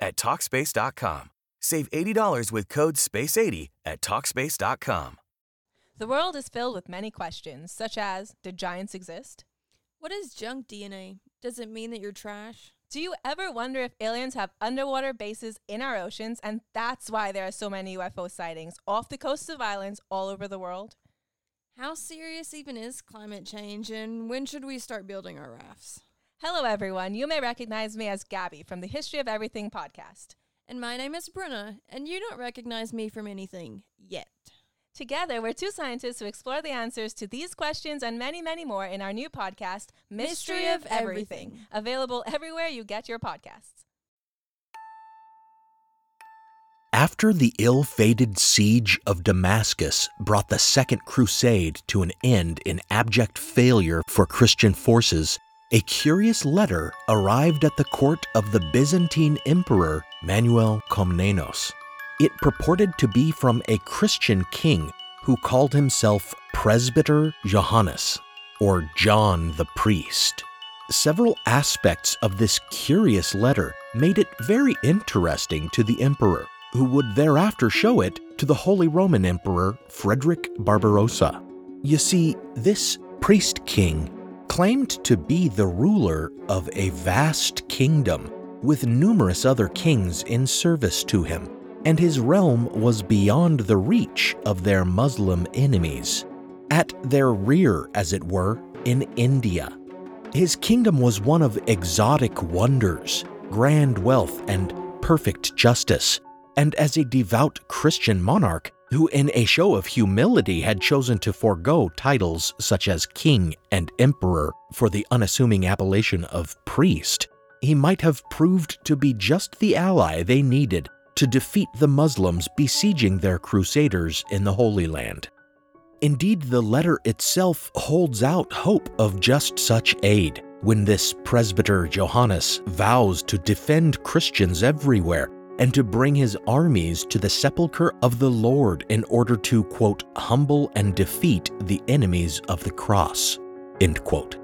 at Talkspace.com. Save $80 with code SPACE80 at Talkspace.com. The world is filled with many questions, such as Did giants exist? What is junk DNA? Does it mean that you're trash? Do you ever wonder if aliens have underwater bases in our oceans and that's why there are so many UFO sightings off the coasts of islands all over the world? How serious even is climate change, and when should we start building our rafts? Hello, everyone. You may recognize me as Gabby from the History of Everything podcast. And my name is Bruna, and you don't recognize me from anything yet. Together, we're two scientists who explore the answers to these questions and many, many more in our new podcast, Mystery, Mystery of of Everything, Everything. available everywhere you get your podcasts. After the ill fated siege of Damascus brought the Second Crusade to an end in abject failure for Christian forces, a curious letter arrived at the court of the Byzantine Emperor Manuel Komnenos. It purported to be from a Christian king who called himself Presbyter Johannes, or John the Priest. Several aspects of this curious letter made it very interesting to the emperor, who would thereafter show it to the Holy Roman Emperor Frederick Barbarossa. You see, this priest king claimed to be the ruler of a vast kingdom with numerous other kings in service to him, and his realm was beyond the reach of their Muslim enemies. At their rear, as it were, in India. His kingdom was one of exotic wonders, grand wealth, and perfect justice. And as a devout Christian monarch, who in a show of humility had chosen to forego titles such as king and emperor for the unassuming appellation of priest, he might have proved to be just the ally they needed to defeat the Muslims besieging their crusaders in the Holy Land. Indeed, the letter itself holds out hope of just such aid when this presbyter Johannes vows to defend Christians everywhere and to bring his armies to the sepulchre of the Lord in order to, quote, humble and defeat the enemies of the cross, end quote.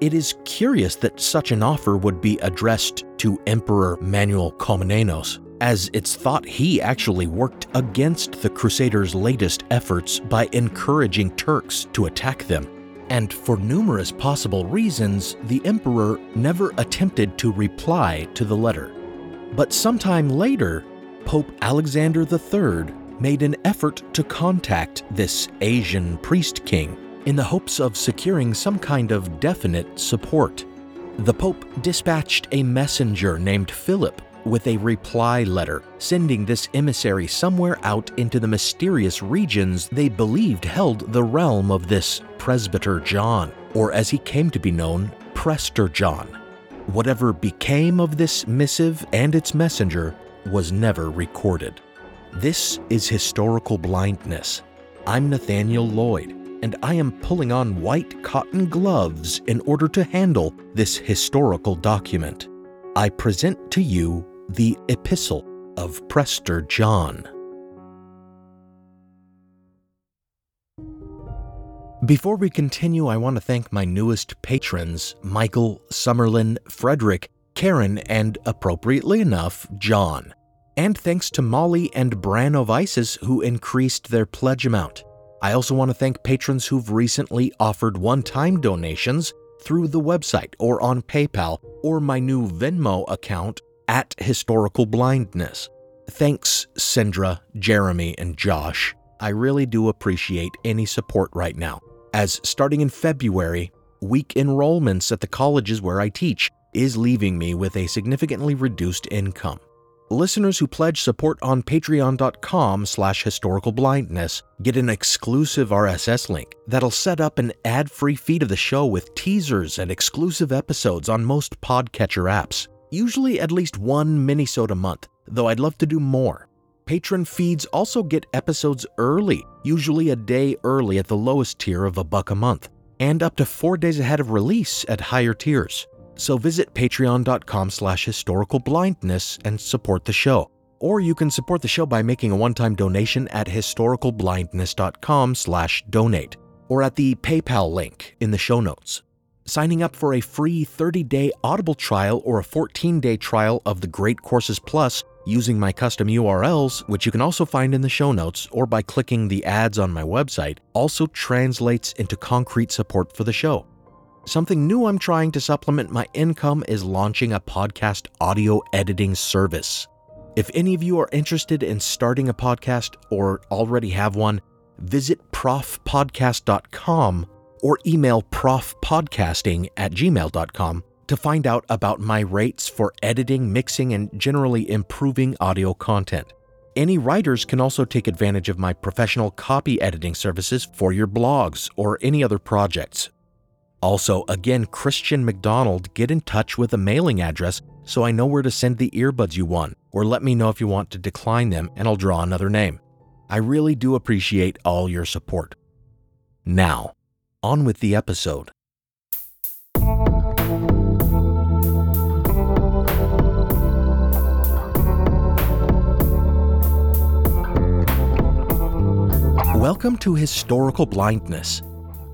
It is curious that such an offer would be addressed to Emperor Manuel Komnenos, as it's thought he actually worked against the Crusaders' latest efforts by encouraging Turks to attack them. And for numerous possible reasons, the emperor never attempted to reply to the letter. But sometime later, Pope Alexander III made an effort to contact this Asian priest king in the hopes of securing some kind of definite support. The Pope dispatched a messenger named Philip with a reply letter, sending this emissary somewhere out into the mysterious regions they believed held the realm of this Presbyter John, or as he came to be known, Prester John. Whatever became of this missive and its messenger was never recorded. This is historical blindness. I'm Nathaniel Lloyd, and I am pulling on white cotton gloves in order to handle this historical document. I present to you the Epistle of Prester John. Before we continue, I want to thank my newest patrons Michael, Summerlin, Frederick, Karen, and appropriately enough, John. And thanks to Molly and Bran of Isis who increased their pledge amount. I also want to thank patrons who've recently offered one time donations through the website or on PayPal or my new Venmo account at Historical Blindness. Thanks Sindra, Jeremy, and Josh, I really do appreciate any support right now, as starting in February, weak enrollments at the colleges where I teach is leaving me with a significantly reduced income. Listeners who pledge support on patreon.com slash historicalblindness get an exclusive RSS link that'll set up an ad-free feed of the show with teasers and exclusive episodes on most podcatcher apps, usually at least one minisode a month, though I'd love to do more. Patron feeds also get episodes early, usually a day early at the lowest tier of a buck a month, and up to four days ahead of release at higher tiers. So visit patreon.com slash historicalblindness and support the show. Or you can support the show by making a one-time donation at historicalblindness.com slash donate or at the PayPal link in the show notes. Signing up for a free 30-day Audible trial or a 14-day trial of the Great Courses Plus using my custom URLs, which you can also find in the show notes or by clicking the ads on my website, also translates into concrete support for the show. Something new I'm trying to supplement my income is launching a podcast audio editing service. If any of you are interested in starting a podcast or already have one, visit profpodcast.com or email profpodcasting at gmail.com to find out about my rates for editing, mixing, and generally improving audio content. Any writers can also take advantage of my professional copy editing services for your blogs or any other projects. Also, again, Christian McDonald, get in touch with a mailing address so I know where to send the earbuds you won, or let me know if you want to decline them and I'll draw another name. I really do appreciate all your support. Now, on with the episode. Welcome to Historical Blindness.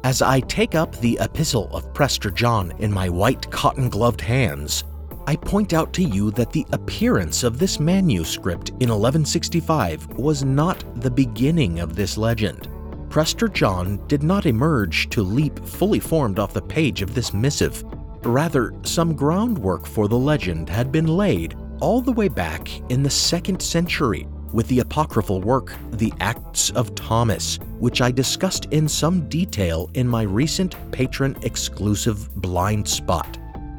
As I take up the Epistle of Prester John in my white cotton gloved hands, I point out to you that the appearance of this manuscript in 1165 was not the beginning of this legend. Prester John did not emerge to leap fully formed off the page of this missive. Rather, some groundwork for the legend had been laid all the way back in the second century with the apocryphal work The Acts of Thomas, which I discussed in some detail in my recent patron exclusive Blind Spot.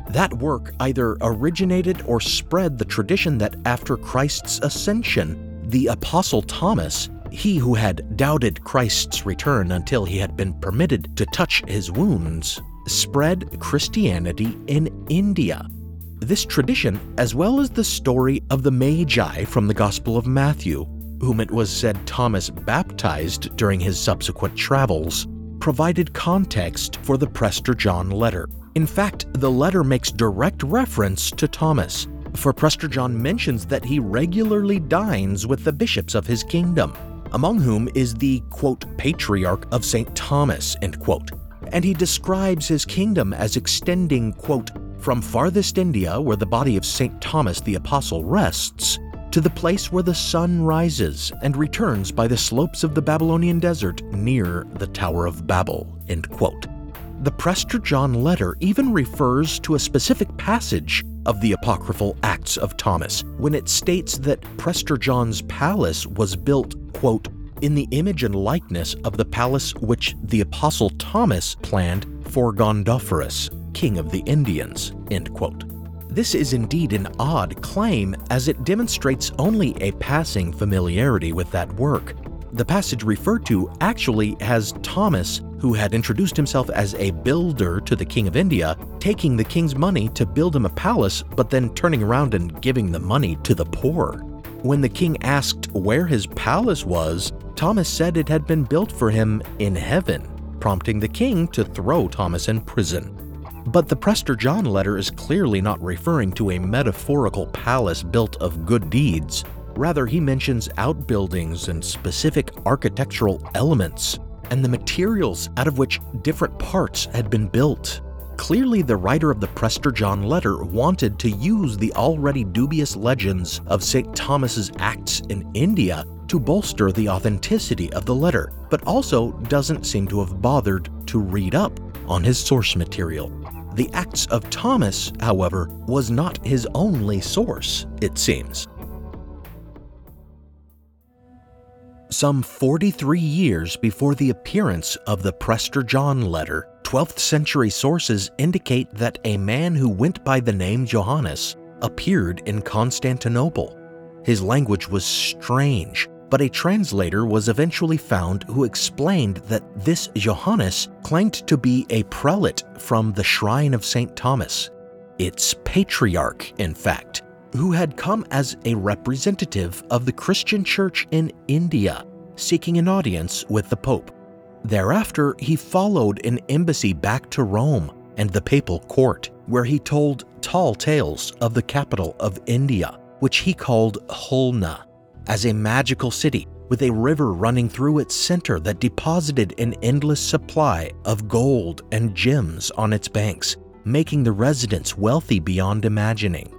That work either originated or spread the tradition that after Christ's ascension, the Apostle Thomas, he who had doubted Christ's return until he had been permitted to touch his wounds, spread Christianity in India this tradition, as well as the story of the Magi from the Gospel of Matthew, whom it was said Thomas baptized during his subsequent travels, provided context for the Prester John letter. In fact, the letter makes direct reference to Thomas, for Prester John mentions that he regularly dines with the bishops of his kingdom, among whom is the, quote, patriarch of St. Thomas, end quote. And he describes his kingdom as extending, quote, from farthest India, where the body of St. Thomas the Apostle rests, to the place where the sun rises and returns by the slopes of the Babylonian desert near the Tower of Babel. End quote. The Prester John letter even refers to a specific passage of the apocryphal Acts of Thomas when it states that Prester John's palace was built, quote, in the image and likeness of the palace which the Apostle Thomas planned for Gondophares, king of the Indians. End quote. This is indeed an odd claim, as it demonstrates only a passing familiarity with that work. The passage referred to actually has Thomas, who had introduced himself as a builder to the King of India, taking the king's money to build him a palace, but then turning around and giving the money to the poor. When the king asked where his palace was, Thomas said it had been built for him in heaven, prompting the king to throw Thomas in prison. But the Prester John letter is clearly not referring to a metaphorical palace built of good deeds. Rather, he mentions outbuildings and specific architectural elements, and the materials out of which different parts had been built. Clearly, the writer of the Prester John letter wanted to use the already dubious legends of St. Thomas's acts in India to bolster the authenticity of the letter, but also doesn't seem to have bothered to read up on his source material. The Acts of Thomas, however, was not his only source, it seems. Some 43 years before the appearance of the Prester John letter, 12th century sources indicate that a man who went by the name Johannes appeared in Constantinople. His language was strange, but a translator was eventually found who explained that this Johannes claimed to be a prelate from the shrine of St. Thomas. Its patriarch, in fact, who had come as a representative of the Christian church in India, seeking an audience with the Pope. Thereafter, he followed an embassy back to Rome and the papal court, where he told tall tales of the capital of India, which he called Khulna, as a magical city with a river running through its center that deposited an endless supply of gold and gems on its banks, making the residents wealthy beyond imagining.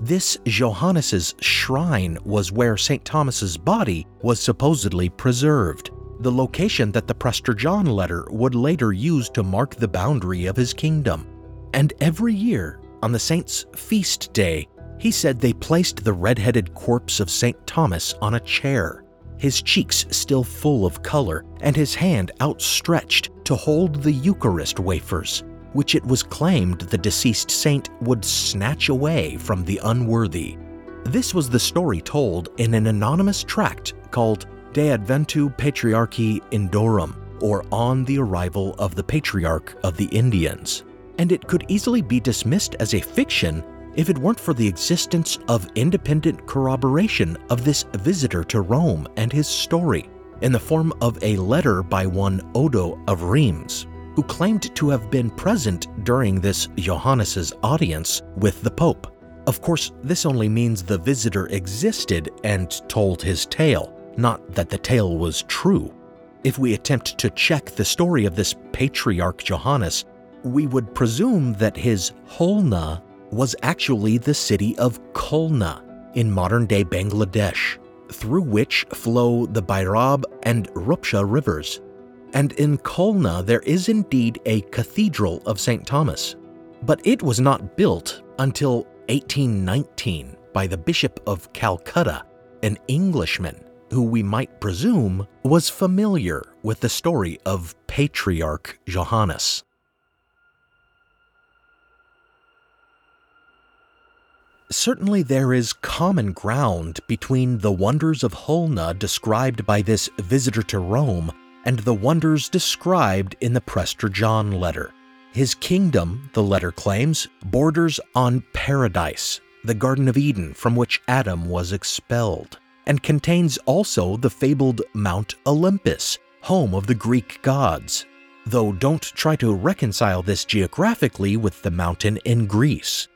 This Johannes's shrine was where St. Thomas's body was supposedly preserved, the location that the Prester John letter would later use to mark the boundary of his kingdom. And every year, on the saint's feast day, he said they placed the red-headed corpse of St. Thomas on a chair, his cheeks still full of color and his hand outstretched to hold the Eucharist wafers, which it was claimed the deceased saint would snatch away from the unworthy. This was the story told in an anonymous tract called De Adventu Patriarchi Indorum, or On the Arrival of the Patriarch of the Indians. And it could easily be dismissed as a fiction if it weren't for the existence of independent corroboration of this visitor to Rome and his story, in the form of a letter by one Odo of Reims, who claimed to have been present during this Johannes's audience with the Pope. Of course, this only means the visitor existed and told his tale, not that the tale was true. If we attempt to check the story of this patriarch Johannes, we would presume that his Khulna was actually the city of Khulna in modern day Bangladesh, through which flow the Bhairab and Rupsha rivers and in Khulna there is indeed a cathedral of St. Thomas, but it was not built until 1819 by the Bishop of Calcutta, an Englishman who we might presume was familiar with the story of Patriarch Johannes. Certainly, there is common ground between the wonders of Khulna described by this visitor to Rome and the wonders described in the Prester John letter. His kingdom, the letter claims, borders on paradise, the Garden of Eden from which Adam was expelled, and contains also the fabled Mount Olympus, home of the Greek gods. Though don't try to reconcile this geographically with the mountain in Greece.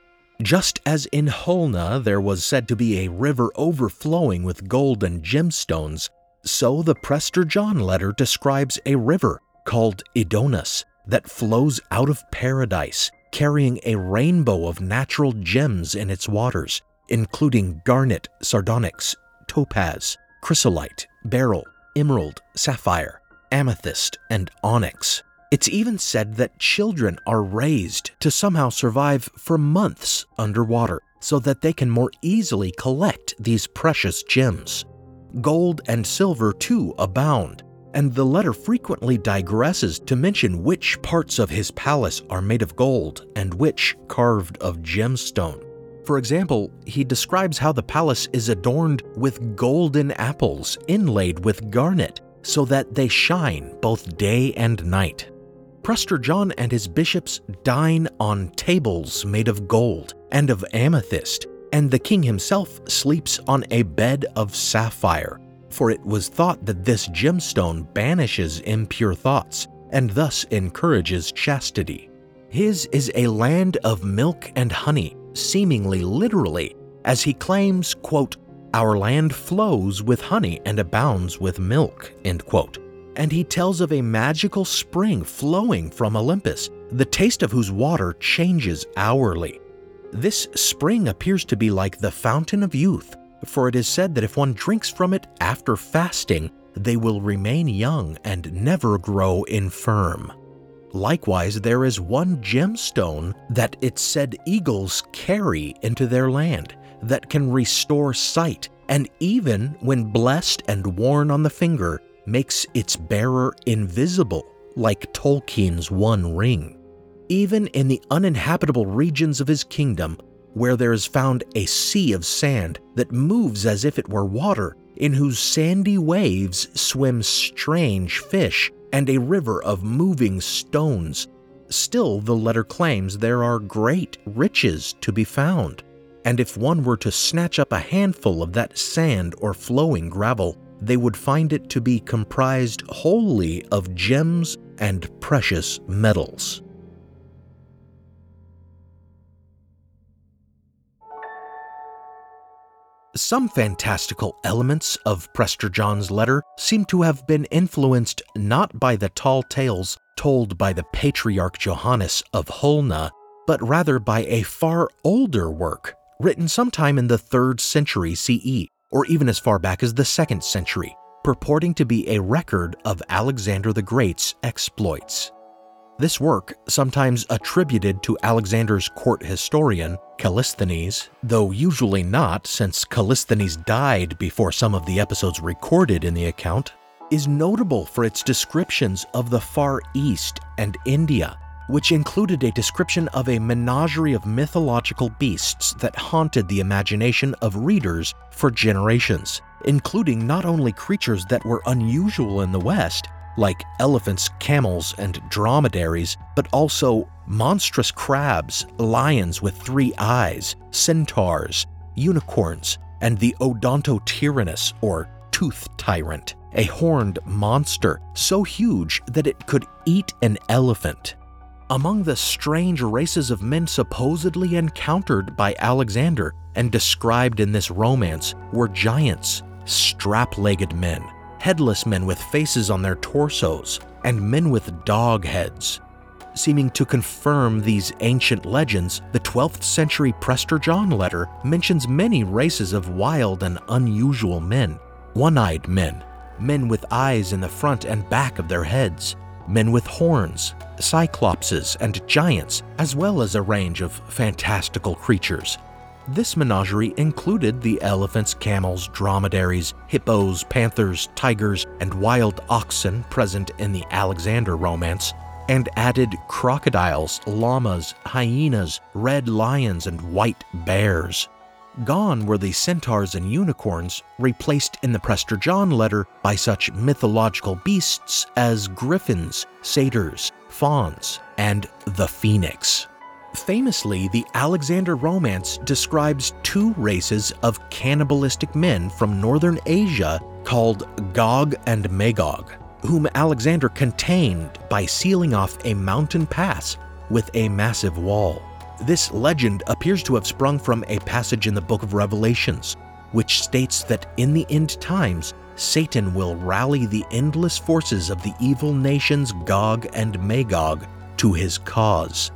Just as in Holna there was said to be a river overflowing with gold and gemstones, so the Prester John letter describes a river called Edonus that flows out of paradise, carrying a rainbow of natural gems in its waters, including garnet, sardonyx, topaz, chrysolite, beryl, emerald, sapphire, amethyst, and onyx. It's even said that children are raised to somehow survive for months underwater so that they can more easily collect these precious gems. Gold and silver too abound, and the letter frequently digresses to mention which parts of his palace are made of gold and which carved of gemstone. For example, he describes how the palace is adorned with golden apples inlaid with garnet so that they shine both day and night. Prester John and his bishops dine on tables made of gold and of amethyst and the king himself sleeps on a bed of sapphire, for it was thought that this gemstone banishes impure thoughts and thus encourages chastity. His is a land of milk and honey, seemingly literally, as he claims, quote, Our land flows with honey and abounds with milk, end quote. And he tells of a magical spring flowing from Olympus, the taste of whose water changes hourly. This spring appears to be like the fountain of youth, for it is said that if one drinks from it after fasting, they will remain young and never grow infirm. Likewise, there is one gemstone that it's said eagles carry into their land that can restore sight and even when blessed and worn on the finger, makes its bearer invisible, like Tolkien's One Ring. Even in the uninhabitable regions of his kingdom, where there is found a sea of sand that moves as if it were water, in whose sandy waves swim strange fish and a river of moving stones, still the letter claims there are great riches to be found. And if one were to snatch up a handful of that sand or flowing gravel, they would find it to be comprised wholly of gems and precious metals. Some fantastical elements of Prester John's letter seem to have been influenced not by the tall tales told by the patriarch Johannes of Holna, but rather by a far older work written sometime in the 3rd century CE, or even as far back as the 2nd century, purporting to be a record of Alexander the Great's exploits. This work, sometimes attributed to Alexander's court historian, Callisthenes, though usually not since Callisthenes died before some of the episodes recorded in the account, is notable for its descriptions of the Far East and India, which included a description of a menagerie of mythological beasts that haunted the imagination of readers for generations, including not only creatures that were unusual in the West, like elephants, camels, and dromedaries, but also monstrous crabs, lions with three eyes, centaurs, unicorns, and the Odontotyrannus, or tooth tyrant, a horned monster so huge that it could eat an elephant. Among the strange races of men supposedly encountered by Alexander and described in this romance were giants, strap legged men, headless men with faces on their torsos, and men with dog heads. Seeming to confirm these ancient legends, the 12th century Prester John letter mentions many races of wild and unusual men one eyed men, men with eyes in the front and back of their heads, men with horns, cyclopses, and giants, as well as a range of fantastical creatures. This menagerie included the elephants, camels, dromedaries, hippos, panthers, tigers, and wild oxen present in the Alexander romance, and added crocodiles, llamas, hyenas, red lions, and white bears. Gone were the centaurs and unicorns, replaced in the Prester John letter by such mythological beasts as griffins, satyrs, fauns, and the phoenix. Famously, the Alexander Romance describes two races of cannibalistic men from northern Asia called Gog and Magog, whom Alexander contained by sealing off a mountain pass with a massive wall. This legend appears to have sprung from a passage in the book of Revelations, which states that in the end times, Satan will rally the endless forces of the evil nations Gog and Magog to his cause.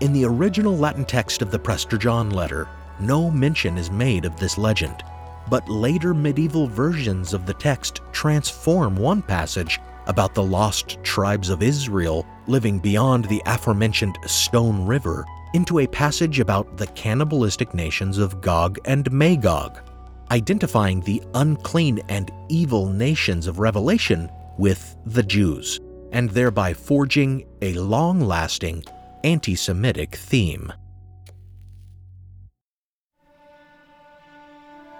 In the original Latin text of the Prester John letter, no mention is made of this legend, but later medieval versions of the text transform one passage about the lost tribes of Israel living beyond the aforementioned Stone River into a passage about the cannibalistic nations of Gog and Magog, identifying the unclean and evil nations of Revelation with the Jews, and thereby forging a long lasting anti Semitic theme.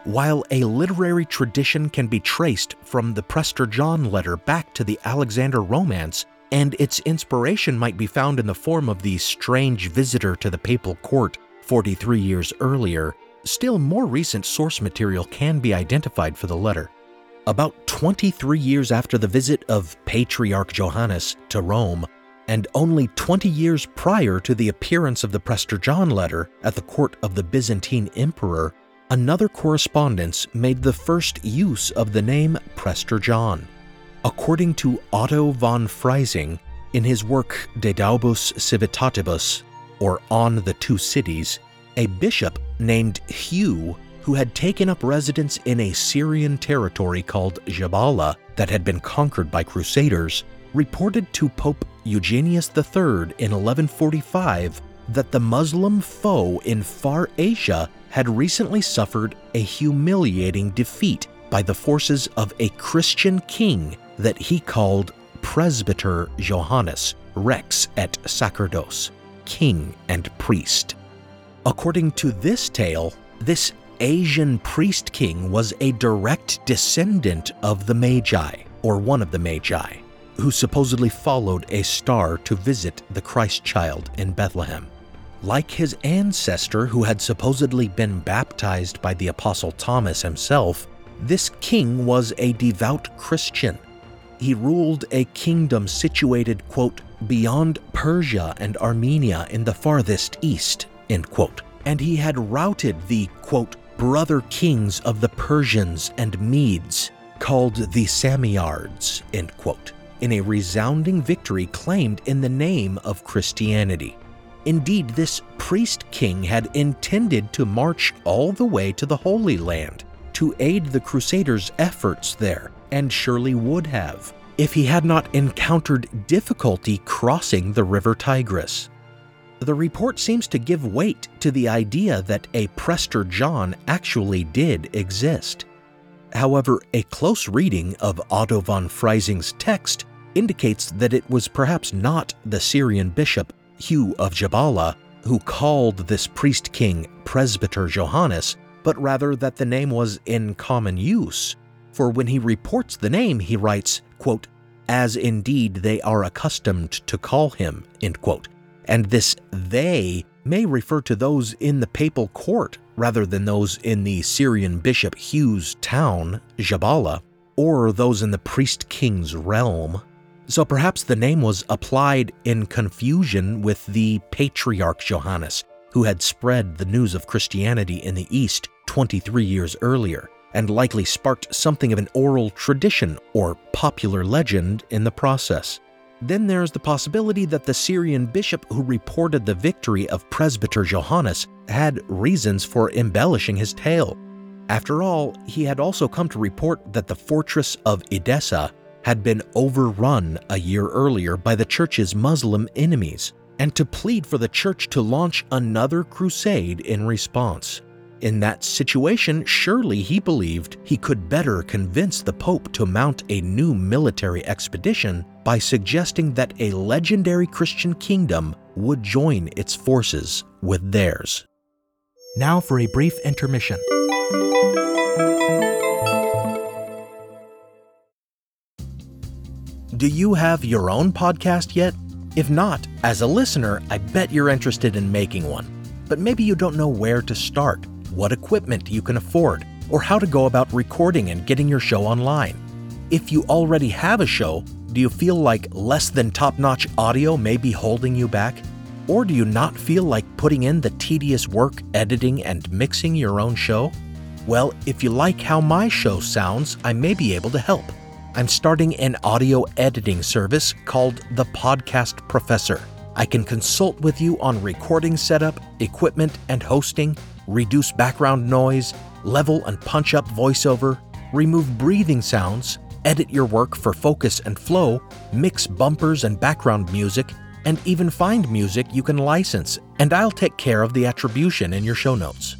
While a literary tradition can be traced from the Prester John letter back to the Alexander Romance, and its inspiration might be found in the form of the strange visitor to the papal court 43 years earlier, still more recent source material can be identified for the letter. About 23 years after the visit of Patriarch Johannes to Rome, and only 20 years prior to the appearance of the Prester John letter at the court of the Byzantine emperor, another correspondence made the first use of the name Prester John. According to Otto von Freising, in his work De Duabus Civitatibus, or On the Two Cities, a bishop named Hugh, who had taken up residence in a Syrian territory called Jabala that had been conquered by crusaders, reported to Pope Eugenius III in 1145 that the Muslim foe in far Asia had recently suffered a humiliating defeat by the forces of a Christian king that he called Presbyter Johannes, Rex et Sacerdos, king and priest. According to this tale, this Asian priest king was a direct descendant of the Magi, or one of the Magi, who supposedly followed a star to visit the Christ child in Bethlehem. Like his ancestor, who had supposedly been baptized by the Apostle Thomas himself, this king was a devout Christian. He ruled a kingdom situated, quote, beyond Persia and Armenia in the farthest east, end quote. And he had routed the, quote, brother kings of the Persians and Medes, called the Samiards, end quote, in a resounding victory claimed in the name of Christianity. Indeed, this priest king had intended to march all the way to the Holy Land to aid the Crusaders' efforts there, and surely would have, if he had not encountered difficulty crossing the river Tigris. The report seems to give weight to the idea that a Prester John actually did exist. However, a close reading of Otto von Freising's text indicates that it was perhaps not the Syrian bishop Hugh of Jabala who called this priest king Presbyter Johannes, but rather that the name was in common use. For when he reports the name, he writes, quote, as indeed they are accustomed to call him, end quote. And this they may refer to those in the papal court rather than those in the Syrian bishop Hugh's town, Jabala, or those in the priest king's realm. So perhaps the name was applied in confusion with the patriarch Johannes, who had spread the news of Christianity in the East 23 years earlier, and likely sparked something of an oral tradition or popular legend in the process. Then there's the possibility that the Syrian bishop who reported the victory of Presbyter Johannes had reasons for embellishing his tale. After all, he had also come to report that the fortress of Edessa had been overrun a year earlier by the church's Muslim enemies, and to plead for the church to launch another crusade in response. In that situation, surely he believed he could better convince the Pope to mount a new military expedition by suggesting that a legendary Christian kingdom would join its forces with theirs. Now for a brief intermission. Do you have your own podcast yet? If not, as a listener, I bet you're interested in making one. But maybe you don't know where to start, what equipment you can afford, or how to go about recording and getting your show online. If you already have a show, do you feel like less than top notch audio may be holding you back? Or do you not feel like putting in the tedious work editing and mixing your own show? Well, if you like how my show sounds, I may be able to help. I'm starting an audio editing service called The Podcast Professor. I can consult with you on recording setup, equipment and hosting, reduce background noise, level and punch up voiceover, remove breathing sounds, edit your work for focus and flow, mix bumpers and background music, and even find music you can license, and I'll take care of the attribution in your show notes.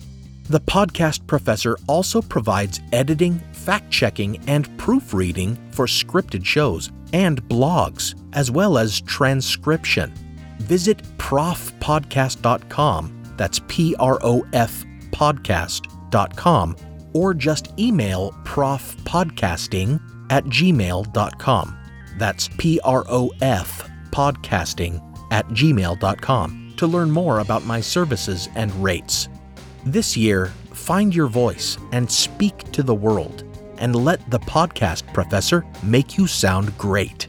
The Podcast Professor also provides editing, fact checking, and proofreading for scripted shows and blogs, as well as transcription. Visit profpodcast.com, that's P R O F podcast.com, or just email profpodcasting at gmail.com. That's P R O F podcasting at gmail.com to learn more about my services and rates. This year, find your voice and speak to the world, and let the podcast professor make you sound great.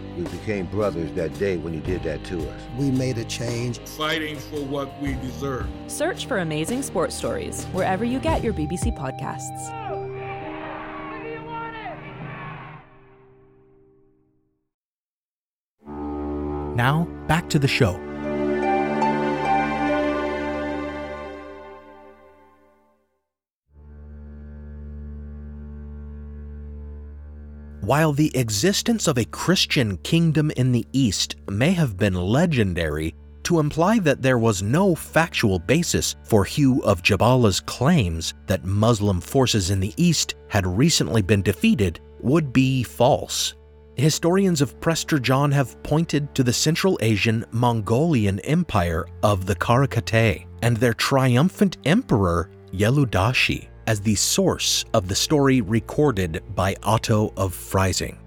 We became brothers that day when you did that to us. We made a change. Fighting for what we deserve. Search for Amazing Sports Stories wherever you get your BBC podcasts. Now, back to the show. While the existence of a Christian kingdom in the East may have been legendary, to imply that there was no factual basis for Hugh of Jabala's claims that Muslim forces in the East had recently been defeated would be false. Historians of Prester John have pointed to the Central Asian Mongolian Empire of the Karakatay and their triumphant emperor Yeludashi as the source of the story recorded by Otto of Freising.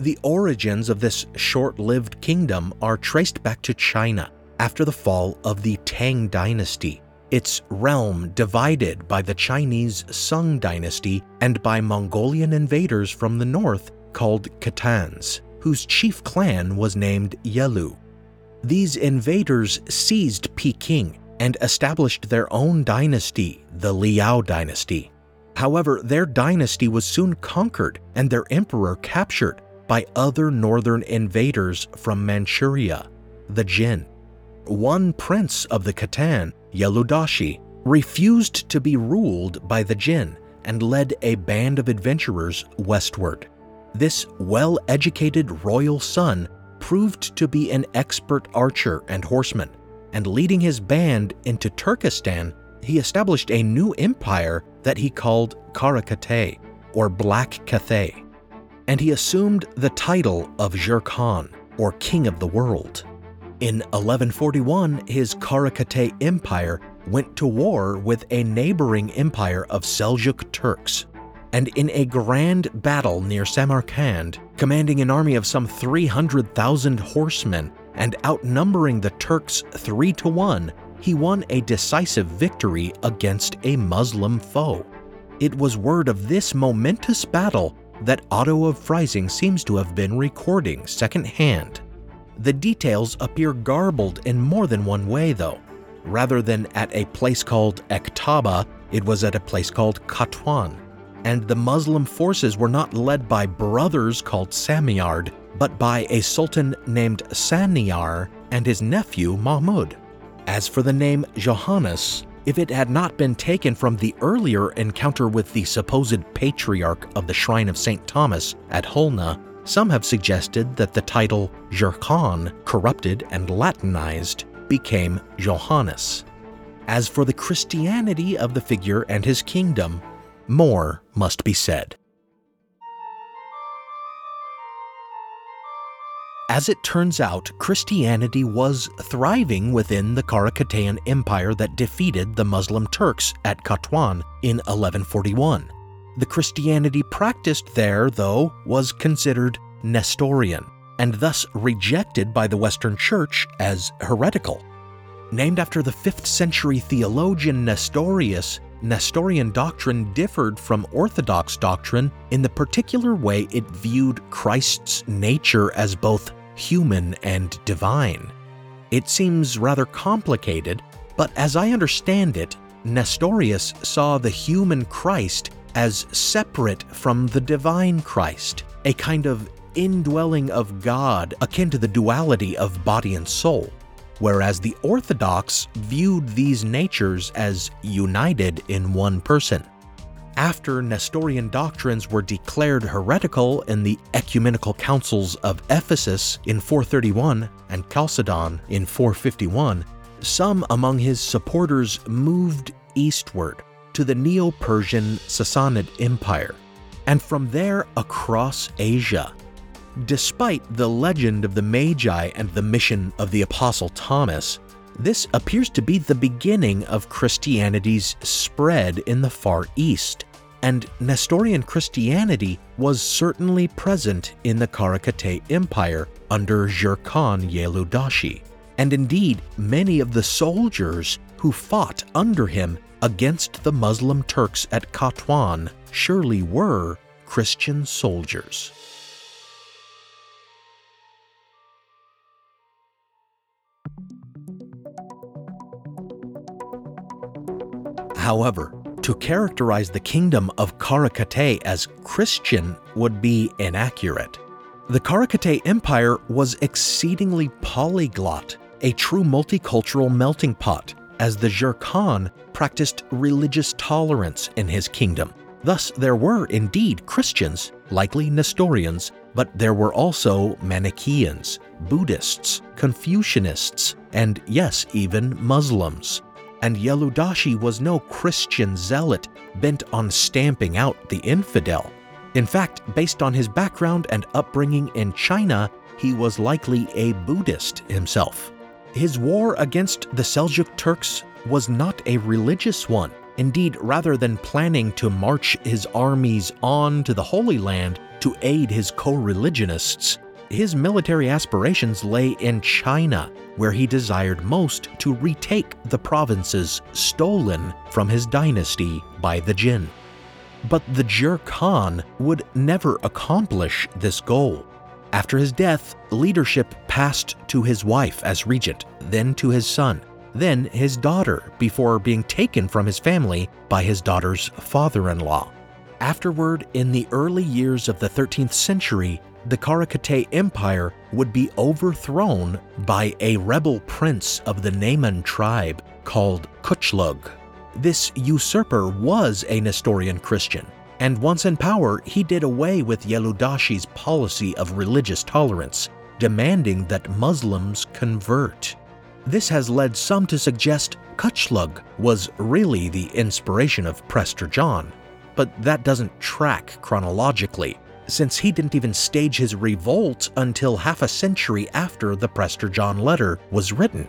The origins of this short lived kingdom are traced back to China after the fall of the Tang dynasty, its realm divided by the Chinese Sung dynasty and by Mongolian invaders from the north called Khitans, whose chief clan was named Yelu. These invaders seized Peking and established their own dynasty, the Liao dynasty. However, their dynasty was soon conquered and their emperor captured by other northern invaders from Manchuria, the Jin. One prince of the Khitan, Yeludashi, refused to be ruled by the Jin and led a band of adventurers westward. This well educated royal son proved to be an expert archer and horseman, and leading his band into Turkestan, he established a new empire that he called Karakatay, or Black Cathay, and he assumed the title of Jur Khan, or King of the World. In 1141, his Karakatay empire went to war with a neighboring empire of Seljuk Turks, and in a grand battle near Samarkand, commanding an army of some 300,000 horsemen and outnumbering the Turks three to one, he won a decisive victory against a Muslim foe. It was word of this momentous battle that Otto of Freising seems to have been recording secondhand. The details appear garbled in more than one way, though. Rather than at a place called Ektaba, it was at a place called Katwan. And the Muslim forces were not led by brothers called Samiyard, but by a sultan named Saniyar and his nephew Mahmud. As for the name Johannes, if it had not been taken from the earlier encounter with the supposed patriarch of the Shrine of St. Thomas at Holna, some have suggested that the title Jurkhan, corrupted and Latinized, became Johannes. As for the Christianity of the figure and his kingdom, more must be said. As it turns out, Christianity was thriving within the Karakatayan Empire that defeated the Muslim Turks at Katwan in 1141. The Christianity practiced there, though, was considered Nestorian, and thus rejected by the Western Church as heretical. Named after the 5th century theologian Nestorius, Nestorian doctrine differed from Orthodox doctrine in the particular way it viewed Christ's nature as both human and divine. It seems rather complicated, but as I understand it, Nestorius saw the human Christ as separate from the divine Christ, a kind of indwelling of God akin to the duality of body and soul, whereas the Orthodox viewed these natures as united in one person. After Nestorian doctrines were declared heretical in the ecumenical councils of Ephesus in 431 and Chalcedon in 451, some among his supporters moved eastward to the Neo Persian Sassanid Empire, and from there across Asia. Despite the legend of the Magi and the mission of the Apostle Thomas, this appears to be the beginning of Christianity's spread in the Far East, and Nestorian Christianity was certainly present in the Kara Khitai Empire under Jur Yeludashi. And indeed, many of the soldiers who fought under him against the Muslim Turks at Katwan surely were Christian soldiers. However, to characterize the kingdom of Kara Khitai as Christian would be inaccurate. The Kara Khitai Empire was exceedingly polyglot, a true multicultural melting pot, as the Jur Khan practiced religious tolerance in his kingdom. Thus, there were indeed Christians, likely Nestorians, but there were also Manichaeans, Buddhists, Confucianists, and yes, even Muslims and Yelu-Dashi was no Christian zealot bent on stamping out the infidel. In fact, based on his background and upbringing in China, he was likely a Buddhist himself. His war against the Seljuk Turks was not a religious one. Indeed, rather than planning to march his armies on to the Holy Land to aid his co religionists, his military aspirations lay in China, where he desired most to retake the provinces stolen from his dynasty by the Jin. But the Jur Khan would never accomplish this goal. After his death, leadership passed to his wife as regent, then to his son, then his daughter, before being taken from his family by his daughter's father in law. Afterward, in the early years of the 13th century, the Kara Khitai Empire would be overthrown by a rebel prince of the Naiman tribe called Kuchlug. This usurper was a Nestorian Christian, and once in power, he did away with Yelu-Dashi's policy of religious tolerance, demanding that Muslims convert. This has led some to suggest Kuchlug was really the inspiration of Prester John, but that doesn't track chronologically since he didn't even stage his revolt until half a century after the Prester John letter was written.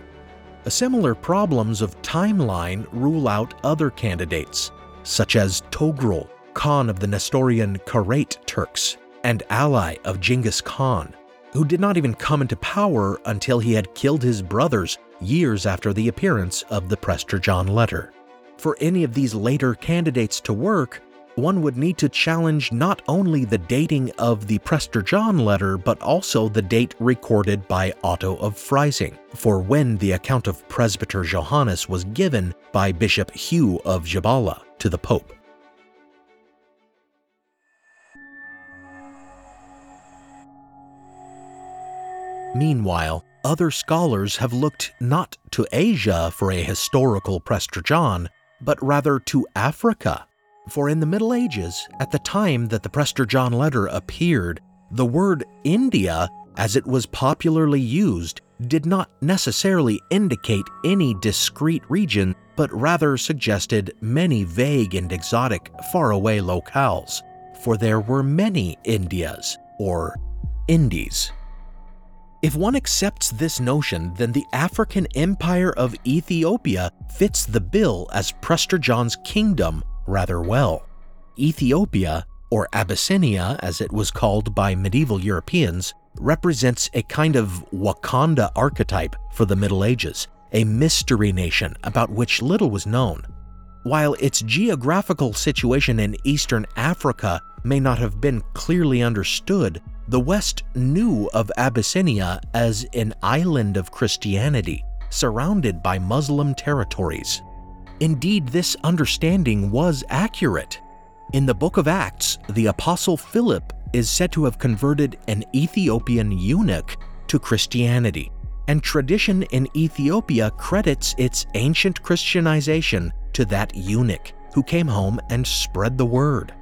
Similar problems of timeline rule out other candidates, such as Togrul, Khan of the Nestorian Kerait Turks, and ally of Genghis Khan, who did not even come into power until he had killed his brothers years after the appearance of the Prester John letter. For any of these later candidates to work, one would need to challenge not only the dating of the Prester John letter, but also the date recorded by Otto of Freising, for when the account of Presbyter Johannes was given by Bishop Hugh of Jabala to the Pope. Meanwhile, other scholars have looked not to Asia for a historical Prester John, but rather to Africa for in the Middle Ages, at the time that the Prester John letter appeared, the word India, as it was popularly used, did not necessarily indicate any discrete region, but rather suggested many vague and exotic faraway locales, for there were many Indias, or Indies. If one accepts this notion, then the African Empire of Ethiopia fits the bill as Prester John's kingdom rather well. Ethiopia, or Abyssinia as it was called by medieval Europeans, represents a kind of Wakanda archetype for the Middle Ages, a mystery nation about which little was known. While its geographical situation in eastern Africa may not have been clearly understood, the West knew of Abyssinia as an island of Christianity, surrounded by Muslim territories. Indeed, this understanding was accurate. In the book of Acts, the Apostle Philip is said to have converted an Ethiopian eunuch to Christianity, and tradition in Ethiopia credits its ancient Christianization to that eunuch, who came home and spread the word.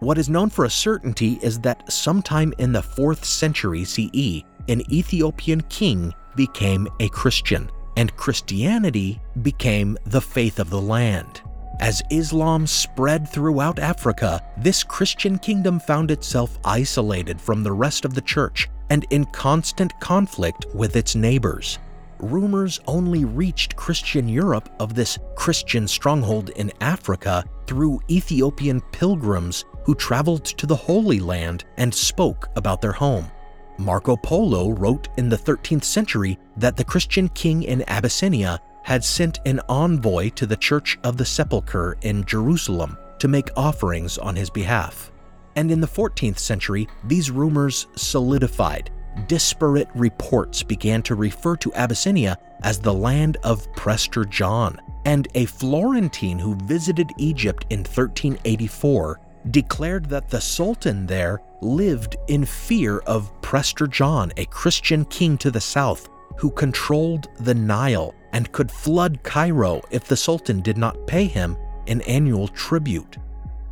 What is known for a certainty is that sometime in the 4th century CE, an Ethiopian king became a Christian, and Christianity became the faith of the land. As Islam spread throughout Africa, this Christian kingdom found itself isolated from the rest of the church and in constant conflict with its neighbors. Rumors only reached Christian Europe of this Christian stronghold in Africa through Ethiopian pilgrims who traveled to the Holy Land and spoke about their home. Marco Polo wrote in the 13th century that the Christian king in Abyssinia had sent an envoy to the Church of the Sepulchre in Jerusalem to make offerings on his behalf. And in the 14th century, these rumors solidified. Disparate reports began to refer to Abyssinia as the land of Prester John, and a Florentine who visited Egypt in 1384 declared that the Sultan there lived in fear of Prester John, a Christian king to the south who controlled the Nile and could flood Cairo if the Sultan did not pay him an annual tribute.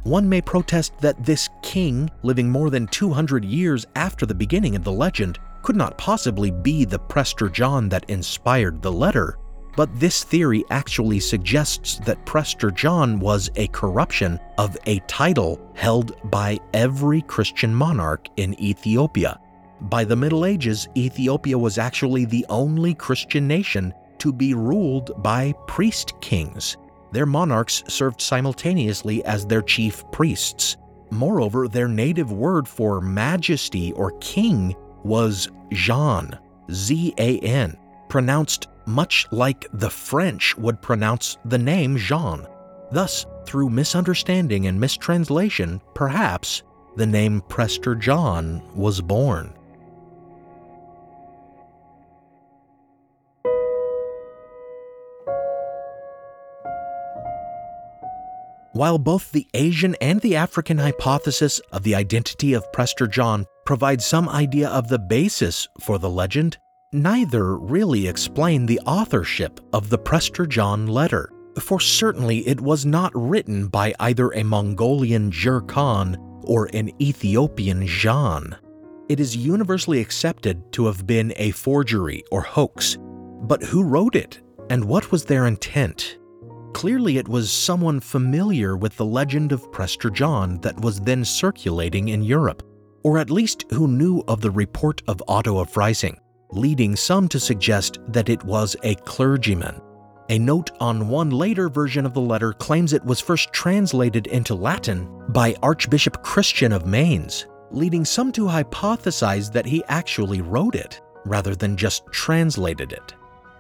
One may protest that this king, living more than 200 years after the beginning of the legend, could not possibly be the Prester John that inspired the letter, but this theory actually suggests that Prester John was a corruption of a title held by every Christian monarch in Ethiopia. By the Middle Ages, Ethiopia was actually the only Christian nation to be ruled by priest kings. Their monarchs served simultaneously as their chief priests. Moreover, their native word for majesty or king was Zan, Z A N, pronounced much like the French would pronounce the name Jean. Thus, through misunderstanding and mistranslation, perhaps, the name Prester John was born. While both the Asian and the African hypothesis of the identity of Prester John provide some idea of the basis for the legend, neither really explain the authorship of the Prester John letter, for certainly it was not written by either a Mongolian Jur Khan or an Ethiopian Jean. It is universally accepted to have been a forgery or hoax, but who wrote it and what was their intent? Clearly, it was someone familiar with the legend of Prester John that was then circulating in Europe, or at least who knew of the report of Otto of Freising, leading some to suggest that it was a clergyman. A note on one later version of the letter claims it was first translated into Latin by Archbishop Christian of Mainz, leading some to hypothesize that he actually wrote it rather than just translated it.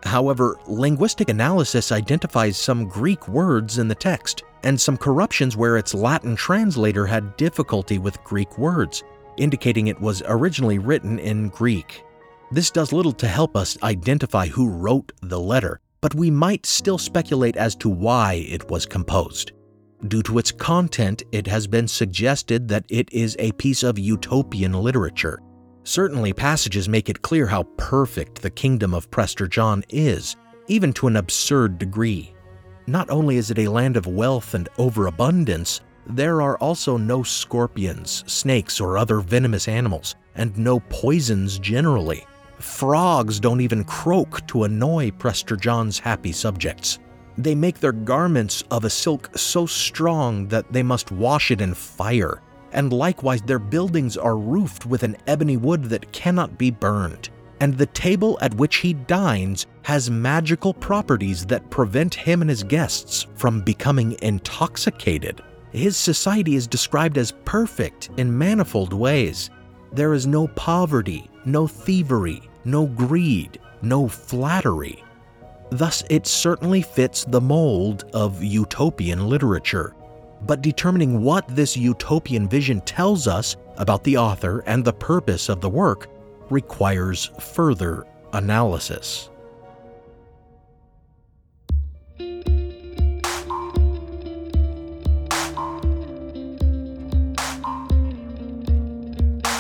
However, linguistic analysis identifies some Greek words in the text and some corruptions where its Latin translator had difficulty with Greek words, indicating it was originally written in Greek. This does little to help us identify who wrote the letter, but we might still speculate as to why it was composed. Due to its content, it has been suggested that it is a piece of utopian literature Certainly, passages make it clear how perfect the kingdom of Prester John is, even to an absurd degree. Not only is it a land of wealth and overabundance, there are also no scorpions, snakes, or other venomous animals, and no poisons generally. Frogs don't even croak to annoy Prester John's happy subjects. They make their garments of a silk so strong that they must wash it in fire and likewise their buildings are roofed with an ebony wood that cannot be burned. And the table at which he dines has magical properties that prevent him and his guests from becoming intoxicated. His society is described as perfect in manifold ways. There is no poverty, no thievery, no greed, no flattery. Thus, it certainly fits the mold of utopian literature but determining what this utopian vision tells us about the author and the purpose of the work requires further analysis.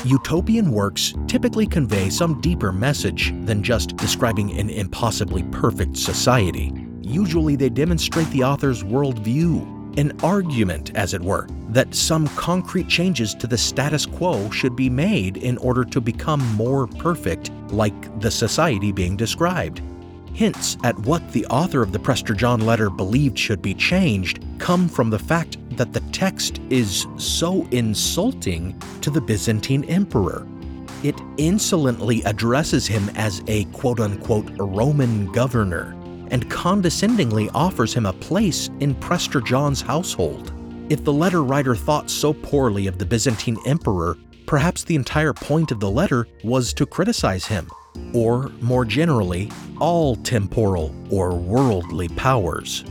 Utopian works typically convey some deeper message than just describing an impossibly perfect society. Usually, they demonstrate the author's worldview an argument, as it were, that some concrete changes to the status quo should be made in order to become more perfect, like the society being described. Hints at what the author of the Prester John letter believed should be changed come from the fact that the text is so insulting to the Byzantine emperor. It insolently addresses him as a quote unquote Roman governor and condescendingly offers him a place in Prester John's household. If the letter writer thought so poorly of the Byzantine emperor, perhaps the entire point of the letter was to criticize him, or more generally, all temporal or worldly powers.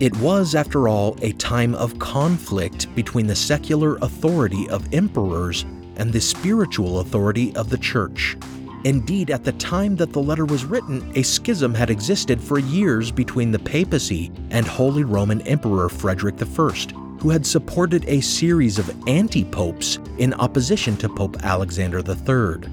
It was, after all, a time of conflict between the secular authority of emperors and the spiritual authority of the church. Indeed, at the time that the letter was written, a schism had existed for years between the papacy and Holy Roman Emperor Frederick I, who had supported a series of anti popes in opposition to Pope Alexander III.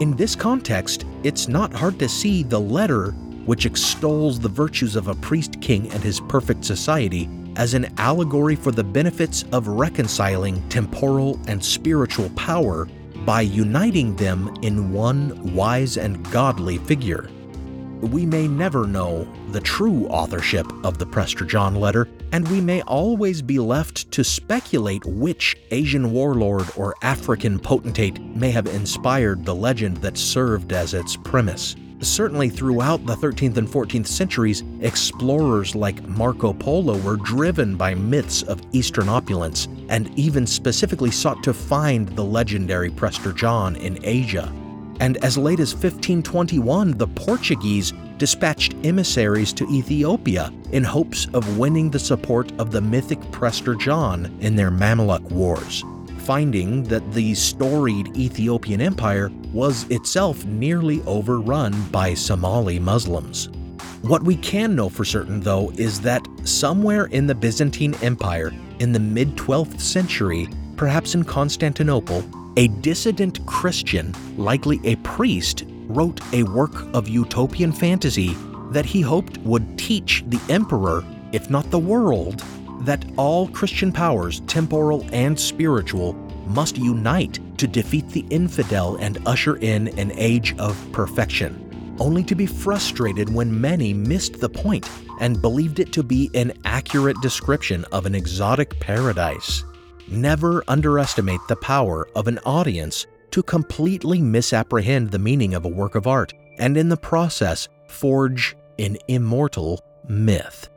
In this context, it's not hard to see the letter, which extols the virtues of a priest king and his perfect society, as an allegory for the benefits of reconciling temporal and spiritual power by uniting them in one wise and godly figure. We may never know the true authorship of the Prester John letter, and we may always be left to speculate which Asian warlord or African potentate may have inspired the legend that served as its premise. Certainly, throughout the 13th and 14th centuries, explorers like Marco Polo were driven by myths of Eastern opulence and even specifically sought to find the legendary Prester John in Asia. And as late as 1521, the Portuguese dispatched emissaries to Ethiopia in hopes of winning the support of the mythic Prester John in their Mamluk Wars finding that the storied Ethiopian Empire was itself nearly overrun by Somali Muslims. What we can know for certain, though, is that somewhere in the Byzantine Empire, in the mid 12th century, perhaps in Constantinople, a dissident Christian, likely a priest, wrote a work of utopian fantasy that he hoped would teach the emperor, if not the world, that all Christian powers, temporal and spiritual, must unite to defeat the infidel and usher in an age of perfection, only to be frustrated when many missed the point and believed it to be an accurate description of an exotic paradise. Never underestimate the power of an audience to completely misapprehend the meaning of a work of art and in the process forge an immortal myth.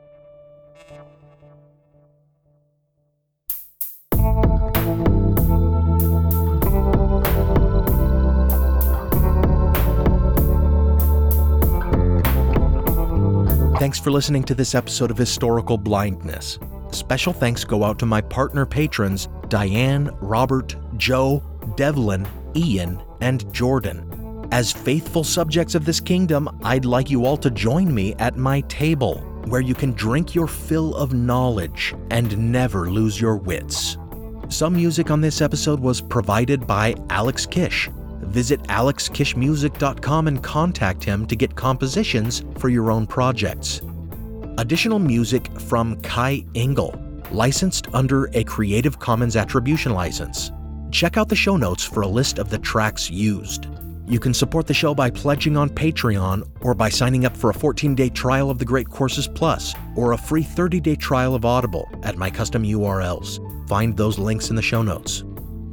Thanks for listening to this episode of Historical Blindness. Special thanks go out to my partner patrons Diane, Robert, Joe, Devlin, Ian, and Jordan. As faithful subjects of this kingdom, I'd like you all to join me at my table, where you can drink your fill of knowledge and never lose your wits. Some music on this episode was provided by Alex Kish, Visit alexkishmusic.com and contact him to get compositions for your own projects. Additional music from Kai Engel, licensed under a Creative Commons Attribution license. Check out the show notes for a list of the tracks used. You can support the show by pledging on Patreon or by signing up for a 14 day trial of the Great Courses Plus or a free 30 day trial of Audible at my custom URLs. Find those links in the show notes.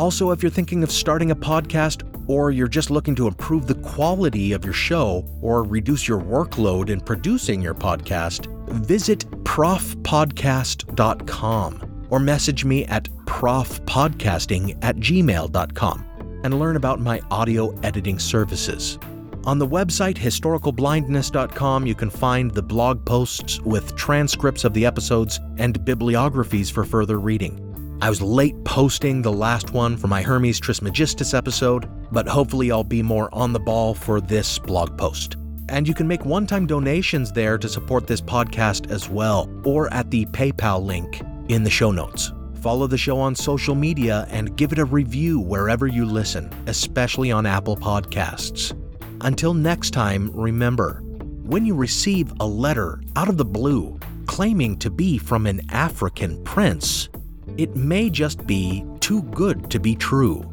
Also, if you're thinking of starting a podcast or you're just looking to improve the quality of your show or reduce your workload in producing your podcast, visit profpodcast.com or message me at profpodcasting at gmail.com and learn about my audio editing services. On the website historicalblindness.com, you can find the blog posts with transcripts of the episodes and bibliographies for further reading. I was late posting the last one for my Hermes Trismegistus episode, but hopefully I'll be more on the ball for this blog post. And you can make one time donations there to support this podcast as well, or at the PayPal link in the show notes. Follow the show on social media and give it a review wherever you listen, especially on Apple Podcasts. Until next time, remember when you receive a letter out of the blue, claiming to be from an African prince, it may just be too good to be true.